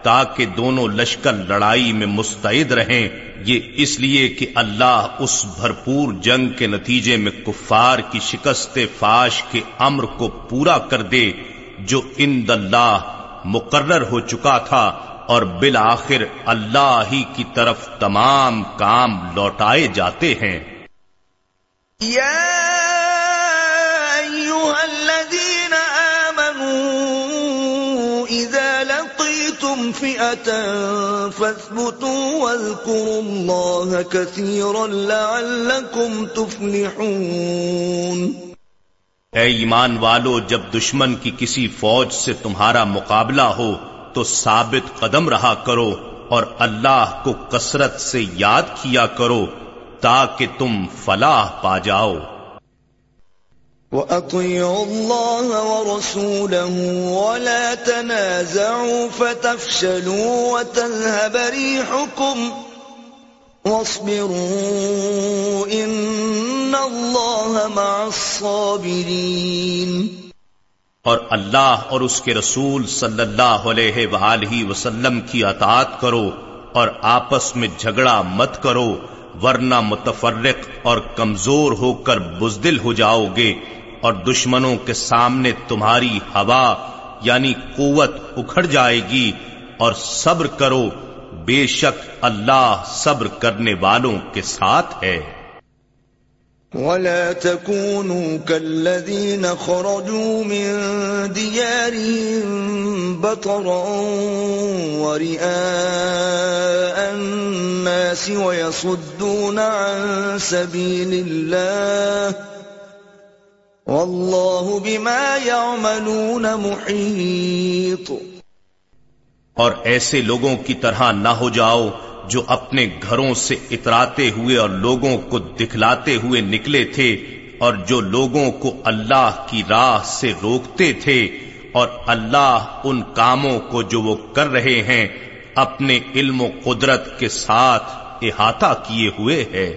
تاکہ دونوں لشکر لڑائی میں مستعد رہیں۔ یہ اس لیے کہ اللہ اس بھرپور جنگ کے نتیجے میں کفار کی شکست فاش کے امر کو پورا کر دے جو ان اللہ مقرر ہو چکا تھا اور بالآخر اللہ ہی کی طرف تمام کام لوٹائے جاتے ہیں۔ یا ایوہا الذین آمنوا اذا لقیتم فئتا فاثبتوا واذکروا اللہ کثیرا لعلکم تفلحون۔ اے ایمان والو، جب دشمن کی کسی فوج سے تمہارا مقابلہ ہو، تو ثابت قدم رہا کرو اور اللہ کو کثرت سے یاد کیا کرو تاکہ تم فلاح پا جاؤ۔ وَأَطِيعُوا اللَّهَ وَرَسُولَهُ وَلَا تَنَازَعُوا فَتَفْشَلُوا وَتَذْهَبَ رِيحُكُمْ وَاصْبِرُوا إِنَّ اللَّهَ مَعَ الصَّابِرِينَ. اور اللہ اور اس کے رسول صلی اللہ علیہ وآلہ وسلم کی اطاعت کرو اور آپس میں جھگڑا مت کرو، ورنہ متفرق اور کمزور ہو کر بزدل ہو جاؤ گے اور دشمنوں کے سامنے تمہاری ہوا یعنی قوت اکھڑ جائے گی اور صبر کرو بے شک اللہ صبر کرنے والوں کے ساتھ ہے۔ ولا تكونوا كالذين خرجوا من ديارهم بطرا ورئاء الناس ويصدون عن سبيل الله والله بما يعملون محيط اور ایسے لوگوں کی طرح نہ ہو جاؤ جو اپنے گھروں سے اتراتے ہوئے اور لوگوں کو دکھلاتے ہوئے نکلے تھے اور جو لوگوں کو اللہ کی راہ سے روکتے تھے اور اللہ ان کاموں کو جو وہ کر رہے ہیں اپنے علم و قدرت کے ساتھ احاطہ کیے ہوئے ہے۔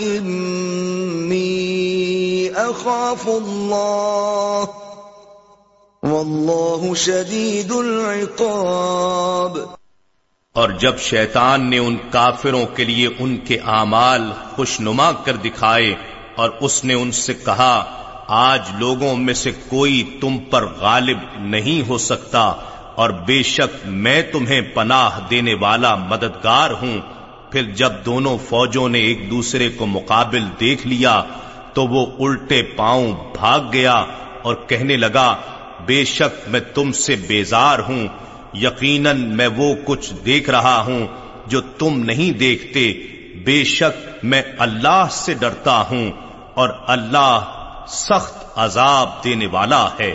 ترون إني أخاف الله والله شديد العقاب. اور جب شیطان نے ان کافروں کے لیے ان کے اعمال خوشنما کر دکھائے اور اس نے ان سے کہا، آج لوگوں میں سے کوئی تم پر غالب نہیں ہو سکتا اور بے شک میں تمہیں پناہ دینے والا مددگار ہوں۔ پھر جب دونوں فوجوں نے ایک دوسرے کو مقابل دیکھ لیا، تو وہ الٹے پاؤں بھاگ گیا اور کہنے لگا، بے شک میں تم سے بیزار ہوں، یقیناً میں وہ کچھ دیکھ رہا ہوں جو تم نہیں دیکھتے، بے شک میں اللہ سے ڈرتا ہوں اور اللہ سخت عذاب دینے والا ہے۔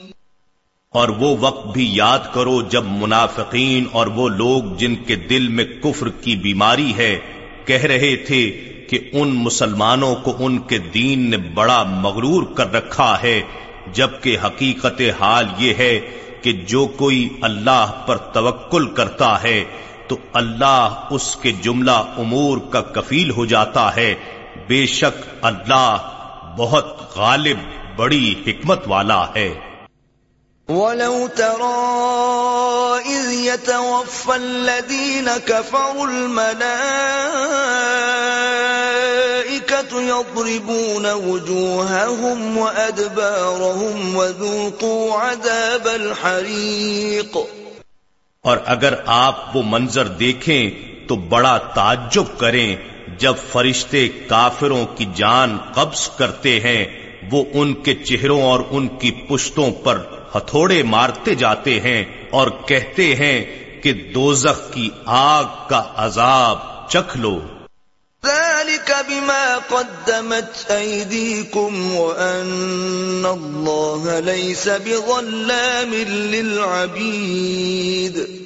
اور وہ وقت بھی یاد کرو جب منافقین اور وہ لوگ جن کے دل میں کفر کی بیماری ہے کہہ رہے تھے کہ ان مسلمانوں کو ان کے دین نے بڑا مغرور کر رکھا ہے، جبکہ حقیقت حال یہ ہے کہ جو کوئی اللہ پر توکل کرتا ہے تو اللہ اس کے جملہ امور کا کفیل ہو جاتا ہے۔ بے شک اللہ بہت غالب، بڑی حکمت والا ہے۔ ولو ترى إذ يتوفى الذين كفروا الملائكة يضربون وجوههم وأدبارهم وذوقوا عذاب الحريق. اور اگر آپ وہ منظر دیکھیں تو بڑا تعجب کریں جب فرشتے کافروں کی جان قبض کرتے ہیں، وہ ان کے چہروں اور ان کی پشتوں پر ہتھوڑے مارتے جاتے ہیں اور کہتے ہیں کہ دوزخ کی آگ کا عذاب چکھ لو۔ ذلك بما قدمت أيديكم وأن الله ليس بظلام للعبيد۔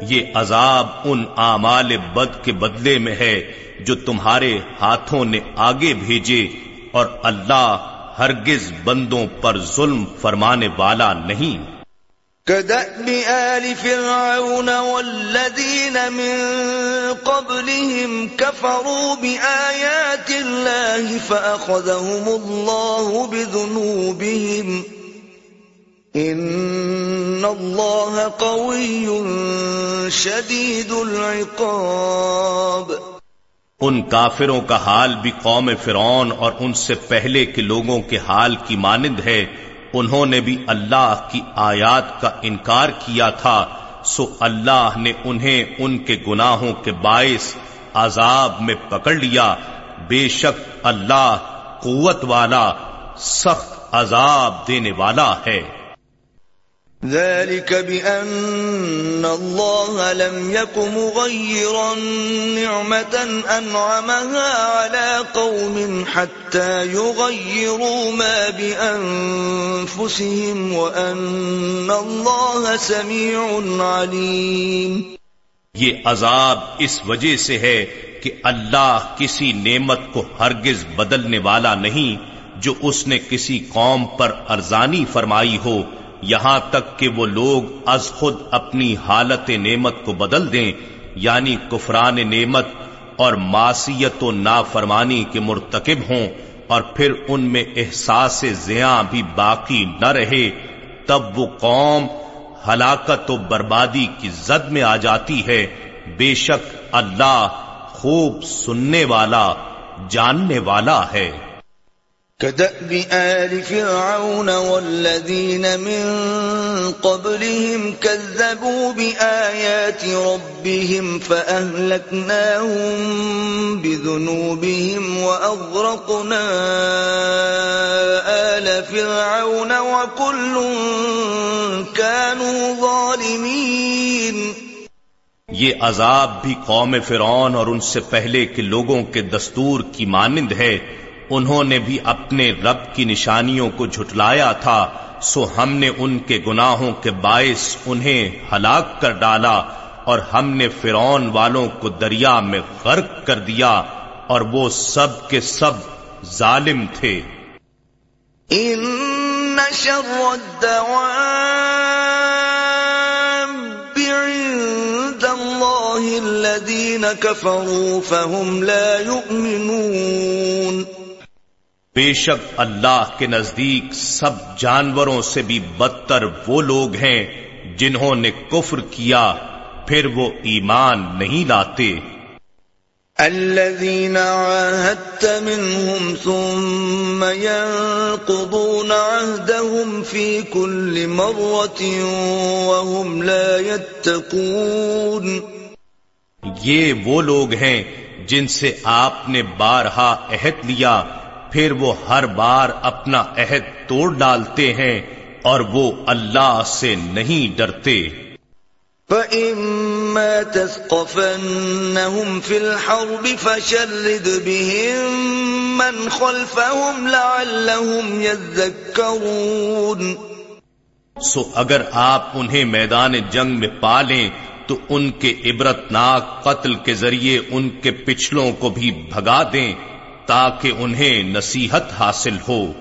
یہ عذاب ان اعمال بد کے بدلے میں ہے جو تمہارے ہاتھوں نے آگے بھیجے اور اللہ ہرگز بندوں پر ظلم فرمانے والا نہیں۔ كدأب آل فرعون والذين من قبلهم كفروا بآيات الله فأخذهم الله بذنوبهم۔ إن الله قوي شديد العقاب۔ ان کافروں کا حال بھی قوم فرعون اور ان سے پہلے کے لوگوں کے حال کی مانند ہے۔ انہوں نے بھی اللہ کی آیات کا انکار کیا تھا۔ سو اللہ نے انہیں ان کے گناہوں کے باعث عذاب میں پکڑ لیا۔ بے شک اللہ قوت والا، سخت عذاب دینے والا ہے۔ ذلك بأن الله لم يك مغيرا نعمة أنعمها على قوم حتى يغيروا ما بأنفسهم وأن الله سميع عليم یہ عذاب اس وجہ سے ہے کہ اللہ کسی نعمت کو ہرگز بدلنے والا نہیں جو اس نے کسی قوم پر ارزانی فرمائی ہو یہاں تک کہ وہ لوگ از خود اپنی حالت نعمت کو بدل دیں یعنی کفران نعمت اور معصیت و نافرمانی کے مرتکب ہوں اور پھر ان میں احساس زیاں بھی باقی نہ رہے، تب وہ قوم ہلاکت و بربادی کی زد میں آ جاتی ہے۔ بے شک اللہ خوب سننے والا، جاننے والا ہے۔ كدأب آل فرعون والذين من قبلهم كذبوا بآيات ربهم فأهلكناهم بذنوبهم وأغرقنا آل فرعون وكل كانوا ظالمين. یہ عذاب بھی قوم فرعون اور ان سے پہلے کے لوگوں کے دستور کی مانند ہے۔ انہوں نے بھی اپنے رب کی نشانیوں کو جھٹلایا تھا، سو ہم نے ان کے گناہوں کے باعث انہیں ہلاک کر ڈالا اور ہم نے فرون والوں کو دریا میں غرق کر دیا اور وہ سب کے سب ظالم تھے۔ ان شر عند الذين كفروا فهم لا يؤمنون۔ بے شک اللہ کے نزدیک سب جانوروں سے بھی بدتر وہ لوگ ہیں جنہوں نے کفر کیا پھر وہ ایمان نہیں لاتے۔ الذين عاهدت منهم ثم ينقضون عهدهم في كل مرة وهم لا يتقون۔ یہ وہ لوگ ہیں جن سے آپ نے بارہا عہد لیا۔ پھر وہ ہر بار اپنا عہد توڑ ڈالتے ہیں اور وہ اللہ سے نہیں ڈرتے۔ فَإِمَّا تَثْقَفَنَّهُمْ فِي الْحَرْبِ فَشَرِّدْ بِهِمْ مَنْ خَلْفَهُمْ لَعَلَّهُمْ يَذَّكَّرُونَ۔ سو اگر آپ انہیں میدان جنگ میں پالیں تو ان کے عبرتناک قتل کے ذریعے ان کے پچھلوں کو بھی بھگا دیں۔ تاکہ انہیں نصیحت حاصل ہو۔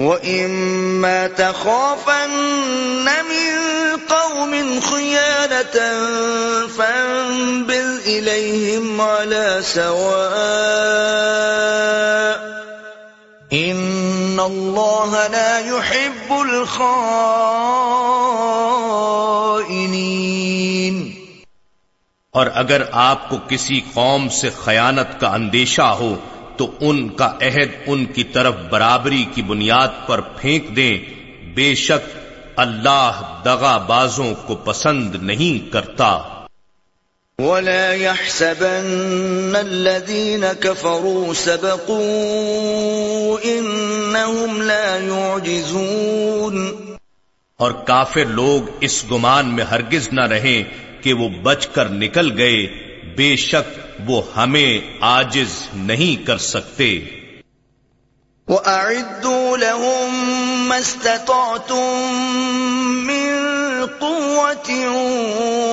وَإِمَّا تَخَافَنَّ مِن قَوْمٍ خِيَانَةً فَانبِذْ إِلَيْهِمْ عَلَى سَوَاءٍ إِنَّ إن الله لا يحب الخائنين اور اگر آپ کو کسی قوم سے خیانت کا اندیشہ ہو تو ان کا عہد ان کی طرف برابری کی بنیاد پر پھینک دیں۔ بے شک اللہ دغا بازوں کو پسند نہیں کرتا۔ ولا يحسبن الذين كفروا سبقوا انهم لا يعجزون۔ اور کافر لوگ اس گمان میں ہرگز نہ رہیں کہ وہ بچ کر نکل گئے، بے شک وہ ہمیں آجز نہیں کر سکتے۔ وَأَعِدُّوا لَهُم مَّا اسْتَطَعْتُم مِّن قُوَّةٍ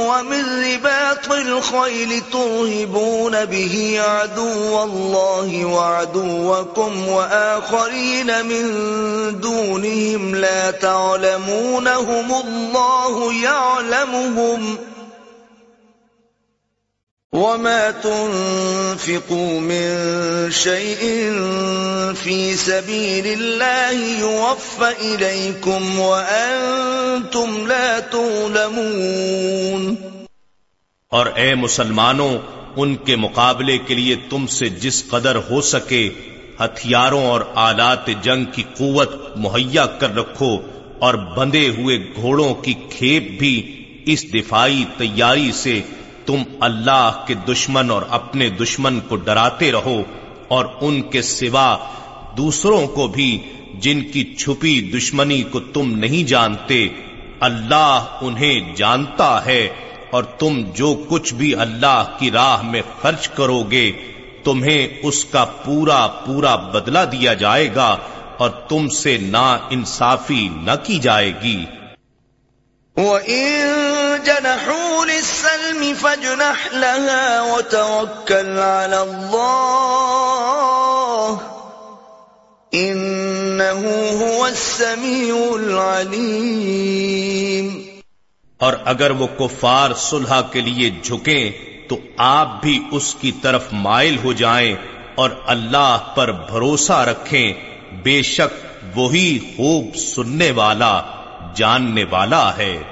وَمِن رِّبَاطِ الْخَيْلِ تُرْهِبُونَ بِهِ عَدُوَّ اللَّهِ وَعَدُوَّكُمْ وَآخَرِينَ مِن دُونِهِمْ لَا تَعْلَمُونَهُمُ اللَّهُ يَعْلَمُهُمْ ۚ وما تنفقوا من شيء في سبيل الله يوفى إليكم وأنتم لا تظلمون اور اے مسلمانوں، ان کے مقابلے کے لیے تم سے جس قدر ہو سکے، ہتھیاروں اور آلات جنگ کی قوت مہیا کر رکھو اور بندے ہوئے گھوڑوں کی کھیپ بھی اس دفاعی تیاری سے تم اللہ کے دشمن اور اپنے دشمن کو ڈراتے رہو اور ان کے سوا دوسروں کو بھی جن کی چھپی دشمنی کو تم نہیں جانتے، اللہ انہیں جانتا ہے اور تم جو کچھ بھی اللہ کی راہ میں خرچ کرو گے، تمہیں اس کا پورا پورا بدلہ دیا جائے گا اور تم سے نا انصافی نہ کی جائے گی۔ وَإِن جَنَحُوا لِلسَّلْمِ فَاجْنَحْ لَهَا وَتَوَكَّلْ عَلَى اللَّهِ إِنَّهُ هُوَ السَّمِيعُ الْعَلِيمُ اور اگر وہ کفار صلح کے لیے جھکیں تو آپ بھی اس کی طرف مائل ہو جائیں اور اللہ پر بھروسہ رکھیں، بے شک وہی خوب سننے والا جاننے والا ہے۔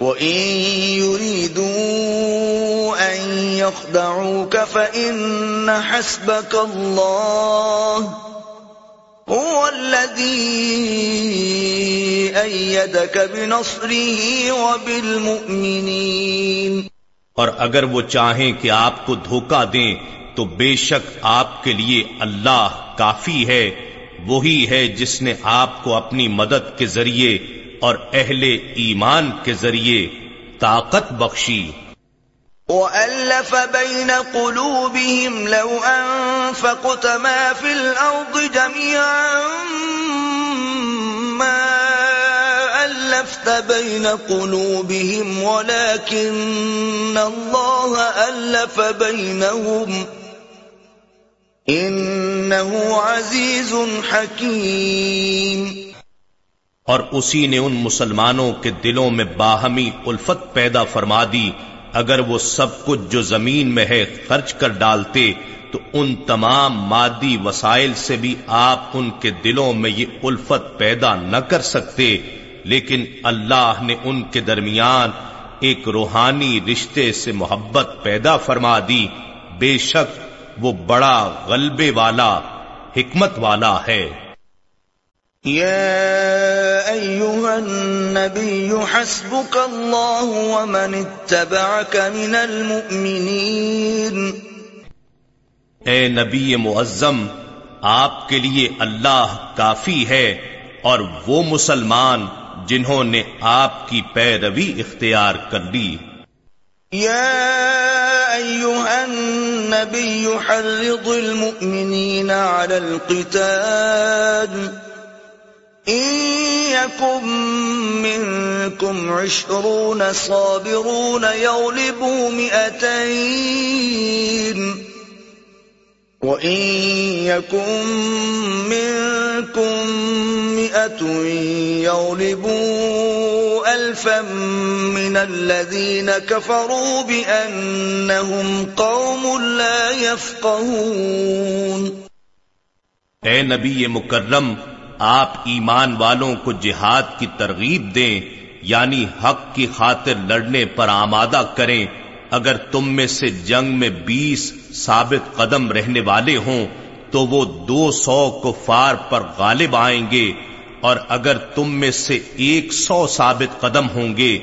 وَإِن يُرِيدُوا أَن يَخْدَعُوكَ فَإِنَّ حَسْبَكَ اللَّهُ هُوَ الَّذِي أَيَّدَكَ بِنَصْرِهِ وَبِالْمُؤْمِنِينَ۔ اور اگر وہ چاہیں کہ آپ کو دھوکہ دیں تو بے شک آپ کے لیے اللہ کافی ہے۔ وہی ہے جس نے آپ کو اپنی مدد کے ذریعے اور اہل ایمان کے ذریعے طاقت بخشی۔ وَأَلَّفَ بَيْنَ قُلُوبِهِمْ لَوْ أَنفَقْتَ مَا فِي الْأَرْضِ جَمِيعًا مَا أَلَّفْتَ بَيْنَ قُلُوبِهِمْ وَلَكِنَّ اللَّهَ أَلَّفَ بَيْنَهُمْ انہو عزیز حکیم اور اسی نے ان مسلمانوں کے دلوں میں باہمی الفت پیدا فرما دی۔ اگر وہ سب کچھ جو زمین میں ہے خرچ کر ڈالتے، تو ان تمام مادی وسائل سے بھی آپ ان کے دلوں میں یہ الفت پیدا نہ کر سکتے۔ لیکن اللہ نے ان کے درمیان ایک روحانی رشتے سے محبت پیدا فرما دی۔ بے شک وہ بڑا غلبے والا حکمت والا ہے۔ يا أيها النبي حسبك الله ومن اتبعك من المؤمنين اے نبی معظم آپ کے لیے اللہ کافی ہے اور وہ مسلمان جنہوں نے آپ کی پیروی اختیار کر لی۔ يا أيها النبي حرض المؤمنين على القتال. إن يكن منكم عشرون صابرون يغلبوا مئتين. وَإِن يَكُن مِّنكُم مِّئَةٌ يَغْلِبُوا أَلْفًا مِّنَ الَّذِينَ كَفَرُوا بِأَنَّهُمْ قَوْمٌ لَّا يَفْقَهُونَ اے نبی مکرم، آپ ایمان والوں کو جہاد کی ترغیب دیں یعنی حق کی خاطر لڑنے پر آمادہ کریں اگر تم میں سے جنگ میں بیس ثابت قدم رہنے والے ہوں، تو وہ دو سو کفار پر غالب آئیں گے۔ اور اگر تم میں سے ایک سو ثابت قدم ہوں گے،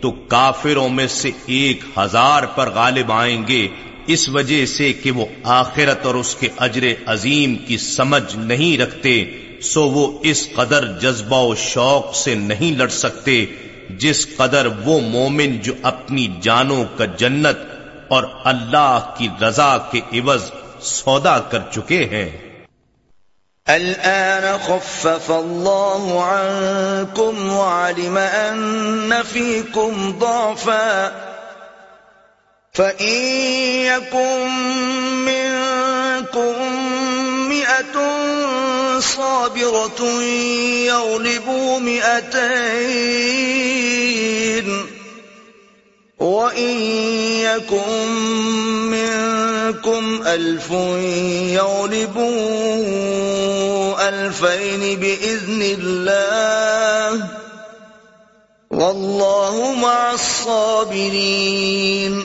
تو کافروں میں سے ایک ہزار پر غالب آئیں گے۔ اس وجہ سے کہ وہ آخرت اور اس کے اجر عظیم کی سمجھ نہیں رکھتے، سو وہ اس قدر جذبہ و شوق سے نہیں لڑ سکتے۔ جس قدر وہ مومن جو اپنی جانوں کا جنت اور اللہ کی رضا کے عوض سودا کر چکے ہیں۔ الآن خفف الله عنكم وعلم أن فيكم ضعفا۔ فإن يكن منكم مئة صابرة يغلبوا مئتين. وإن يكن منكم ألف يغلبوا ألفين بإذن الله والله مع الصابرين.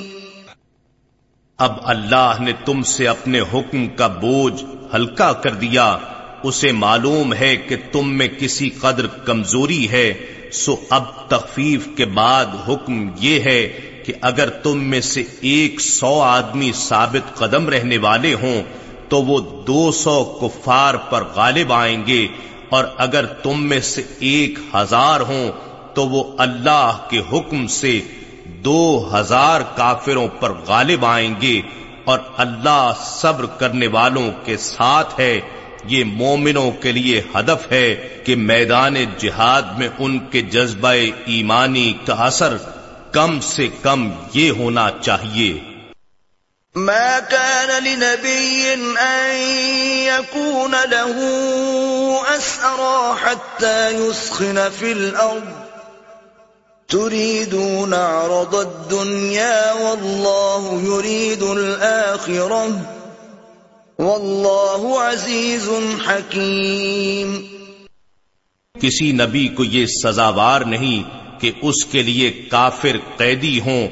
اب اللہ نے تم سے اپنے حکم کا بوجھ ہلکا کر دیا اسے معلوم ہے کہ تم میں کسی قدر کمزوری ہے، سو اب تخفیف کے بعد حکم یہ ہے کہ اگر تم میں سے ایک سو آدمی ثابت قدم رہنے والے ہوں، تو وہ دو سو کفار پر غالب آئیں گے، اور اگر تم میں سے ایک ہزار ہوں، تو وہ اللہ کے حکم سے دو ہزار کافروں پر غالب آئیں گے، اور اللہ صبر کرنے والوں کے ساتھ ہے۔ یہ مومنوں کے لیے ہدف ہے کہ میدان جہاد میں ان کے جذبہ ایمانی کا اثر کم سے کم یہ ہونا چاہیے۔ ما كان لنبي أن يكون له أسأرى حتى يسخن في الأرض تريدون عرض الدنيا والله يريد الآخرة والله عزيز حكيم کسی نبی کو یہ سزاوار نہیں کہ اس کے لیے کافر قیدی ہوں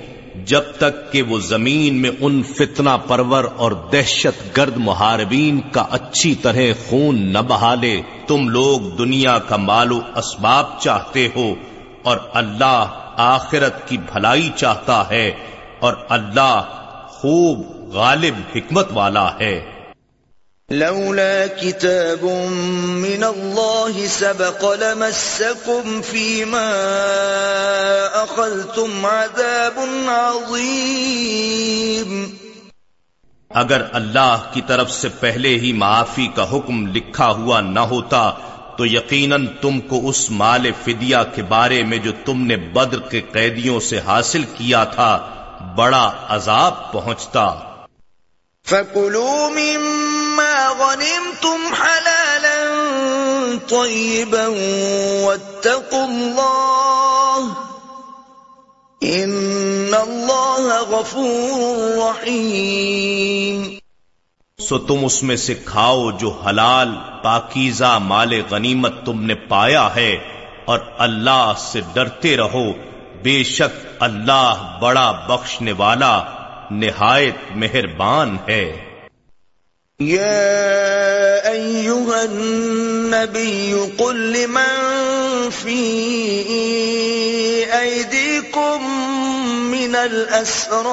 جب تک کہ وہ زمین میں ان فتنہ پرور اور دہشت گرد محاربین کا اچھی طرح خون نہ بہا لے تم لوگ دنیا کا مال و اسباب چاہتے ہو اور اللہ آخرت کی بھلائی چاہتا ہے اور اللہ خوب غالب حکمت والا ہے۔ لولا كتاب من الله سبق لمسكم فيما أخذتم عذاب عظيم. اگر اللہ کی طرف سے پہلے ہی معافی کا حکم لکھا ہوا نہ ہوتا تو یقیناً تم کو اس مال فدیہ کے بارے میں جو تم نے بدر کے قیدیوں سے حاصل کیا تھا بڑا عذاب پہنچتا۔ فَكُلُوا مِمَّا غَنِمْتُمْ حَلَالًا طَيِّبًا وَاتَّقُوا اللَّهِ إِنَّ اللَّهَ غَفُورٌ رَحِيمٌ سو تم اس میں سے کھاؤ جو حلال پاکیزہ مال غنیمت تم نے پایا ہے اور اللہ سے ڈرتے رہو۔ بے شک اللہ بڑا بخشنے والا نہایت مہربان ہے۔ يا أيها النبي قل لمن في أيديكم من الأسراء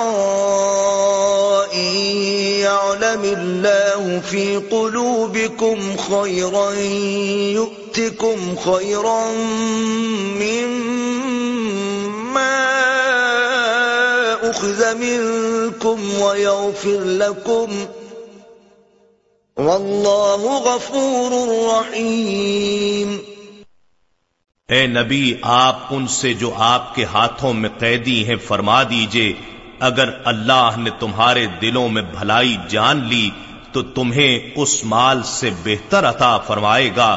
يعلم الله في قلوبكم خيرا يؤتكم خيرا مما أخذ منكم ويغفر لكم والله غفور رحيم اے نبی، آپ ان سے جو آپ کے ہاتھوں میں قیدی ہیں، فرما دیجیے، اگر اللہ نے تمہارے دلوں میں بھلائی جان لی، تو تمہیں اس مال سے بہتر عطا فرمائے گا،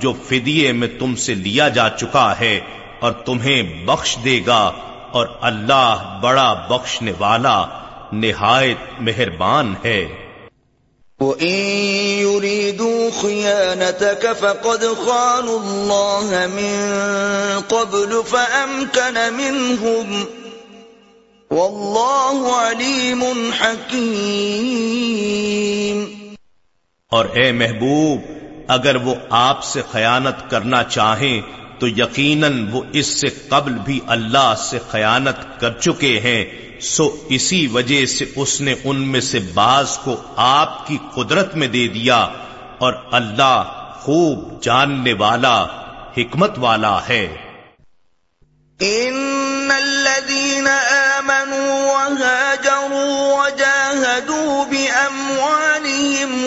جو فدیے میں تم سے لیا جا چکا ہے، اور تمہیں بخش دے گا، اور اللہ بڑا بخشنے والا نہایت مہربان ہے۔ وَإِن يُرِيدُوا خِيَانَتَكَ فَقَدْ خَانُوا اللَّهَ مِن قَبْلُ فَأَمْكَنَ مِنْهُمْ وَاللَّهُ عَلِيمٌ حَكِيمٌ اور اے محبوب، اگر وہ آپ سے خیانت کرنا چاہیں تو یقیناً وہ اس سے قبل بھی اللہ سے خیانت کر چکے ہیں، سو اسی وجہ سے اس نے ان میں سے بعض کو آپ کی قدرت میں دے دیا اور اللہ خوب جاننے والا، حکمت والا ہے۔ ان الذين امنوا وهاجروا وجاهدوا باموالهم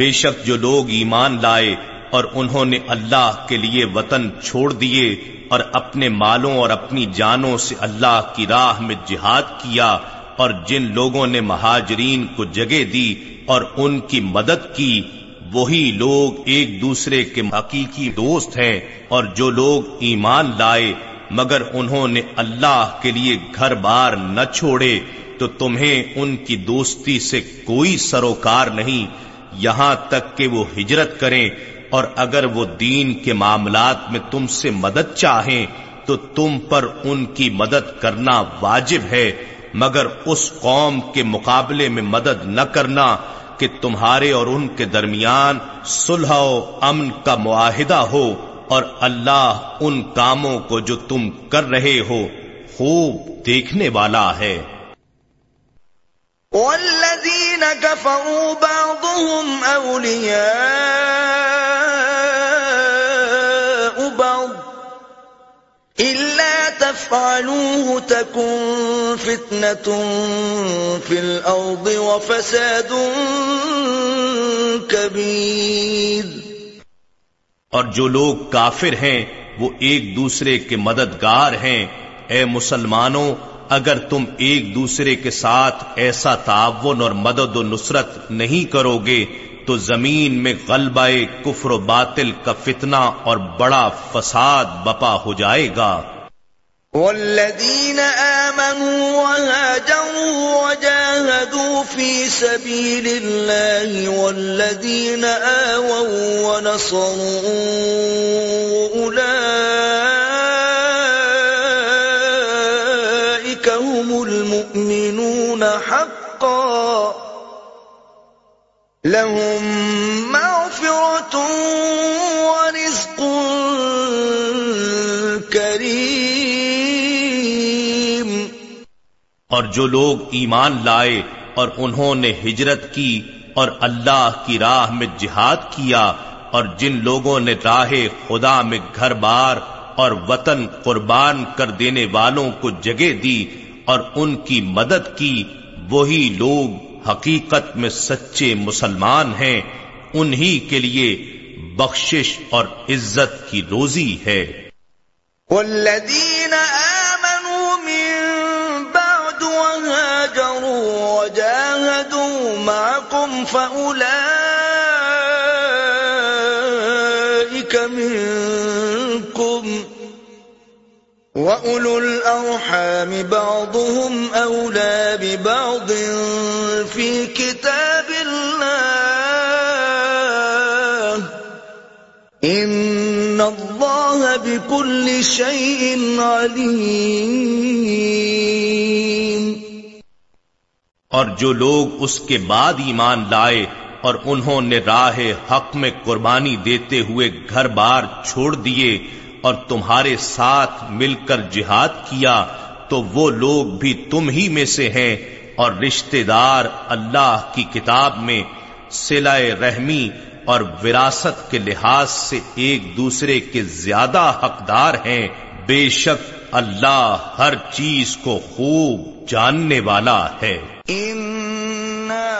بے شک جو لوگ ایمان لائے اور انہوں نے اللہ کے لیے وطن چھوڑ دیے اور اپنے مالوں اور اپنی جانوں سے اللہ کی راہ میں جہاد کیا اور جن لوگوں نے مہاجرین کو جگہ دی اور ان کی مدد کی، وہی لوگ ایک دوسرے کے حقیقی دوست ہیں اور جو لوگ ایمان لائے، مگر انہوں نے اللہ کے لیے گھر بار نہ چھوڑے، تو تمہیں ان کی دوستی سے کوئی سروکار نہیں۔ یہاں تک کہ وہ ہجرت کریں اور اگر وہ دین کے معاملات میں تم سے مدد چاہیں تو تم پر ان کی مدد کرنا واجب ہے، مگر اس قوم کے مقابلے میں مدد نہ کرنا کہ تمہارے اور ان کے درمیان صلح و امن کا معاہدہ ہو اور اللہ ان کاموں کو جو تم کر رہے ہو خوب دیکھنے والا ہے۔ والذين كفروا بعضهم أولياء بعض إلا تفعلوه تكن فتنة في الأرض وفساد كبير اور جو لوگ کافر ہیں وہ ایک دوسرے کے مددگار ہیں۔ اے مسلمانوں اگر تم ایک دوسرے کے ساتھ ایسا تعاون اور مدد و نصرت نہیں کرو گے، تو زمین میں غلبہ کفر و باطل کا فتنہ اور بڑا فساد بپا ہو جائے گا۔ والذين آمنوا وهاجروا وجاهدوا في سبيل الله والذين آووا ونصروا أولئك لهم مغفرة ورزق كريم۔ اور جو لوگ ایمان لائے اور انہوں نے ہجرت کی اور اللہ کی راہ میں جہاد کیا اور جن لوگوں نے راہ خدا میں گھر بار اور وطن قربان کر دینے والوں کو جگہ دی اور ان کی مدد کی، وہی لوگ حقیقت میں سچے مسلمان ہیں، انہی کے لیے بخشش اور عزت کی روزی ہے۔ والذین آمنوا من بعد وهاجروا وجاهدوا معكم فأولئك وأولو الأرحام بعضهم أولى ببعض في كتاب الله إن الله بكل شيء عليم اور جو لوگ اس کے بعد ایمان لائے اور انہوں نے راہ حق میں قربانی دیتے ہوئے گھر بار چھوڑ دیے اور تمہارے ساتھ مل کر جہاد کیا تو وہ لوگ بھی تم ہی میں سے ہیں اور رشتے دار اللہ کی کتاب میں سلائے رحمی اور وراثت کے لحاظ سے ایک دوسرے کے زیادہ حقدار ہیں۔ بے شک اللہ ہر چیز کو خوب جاننے والا ہے۔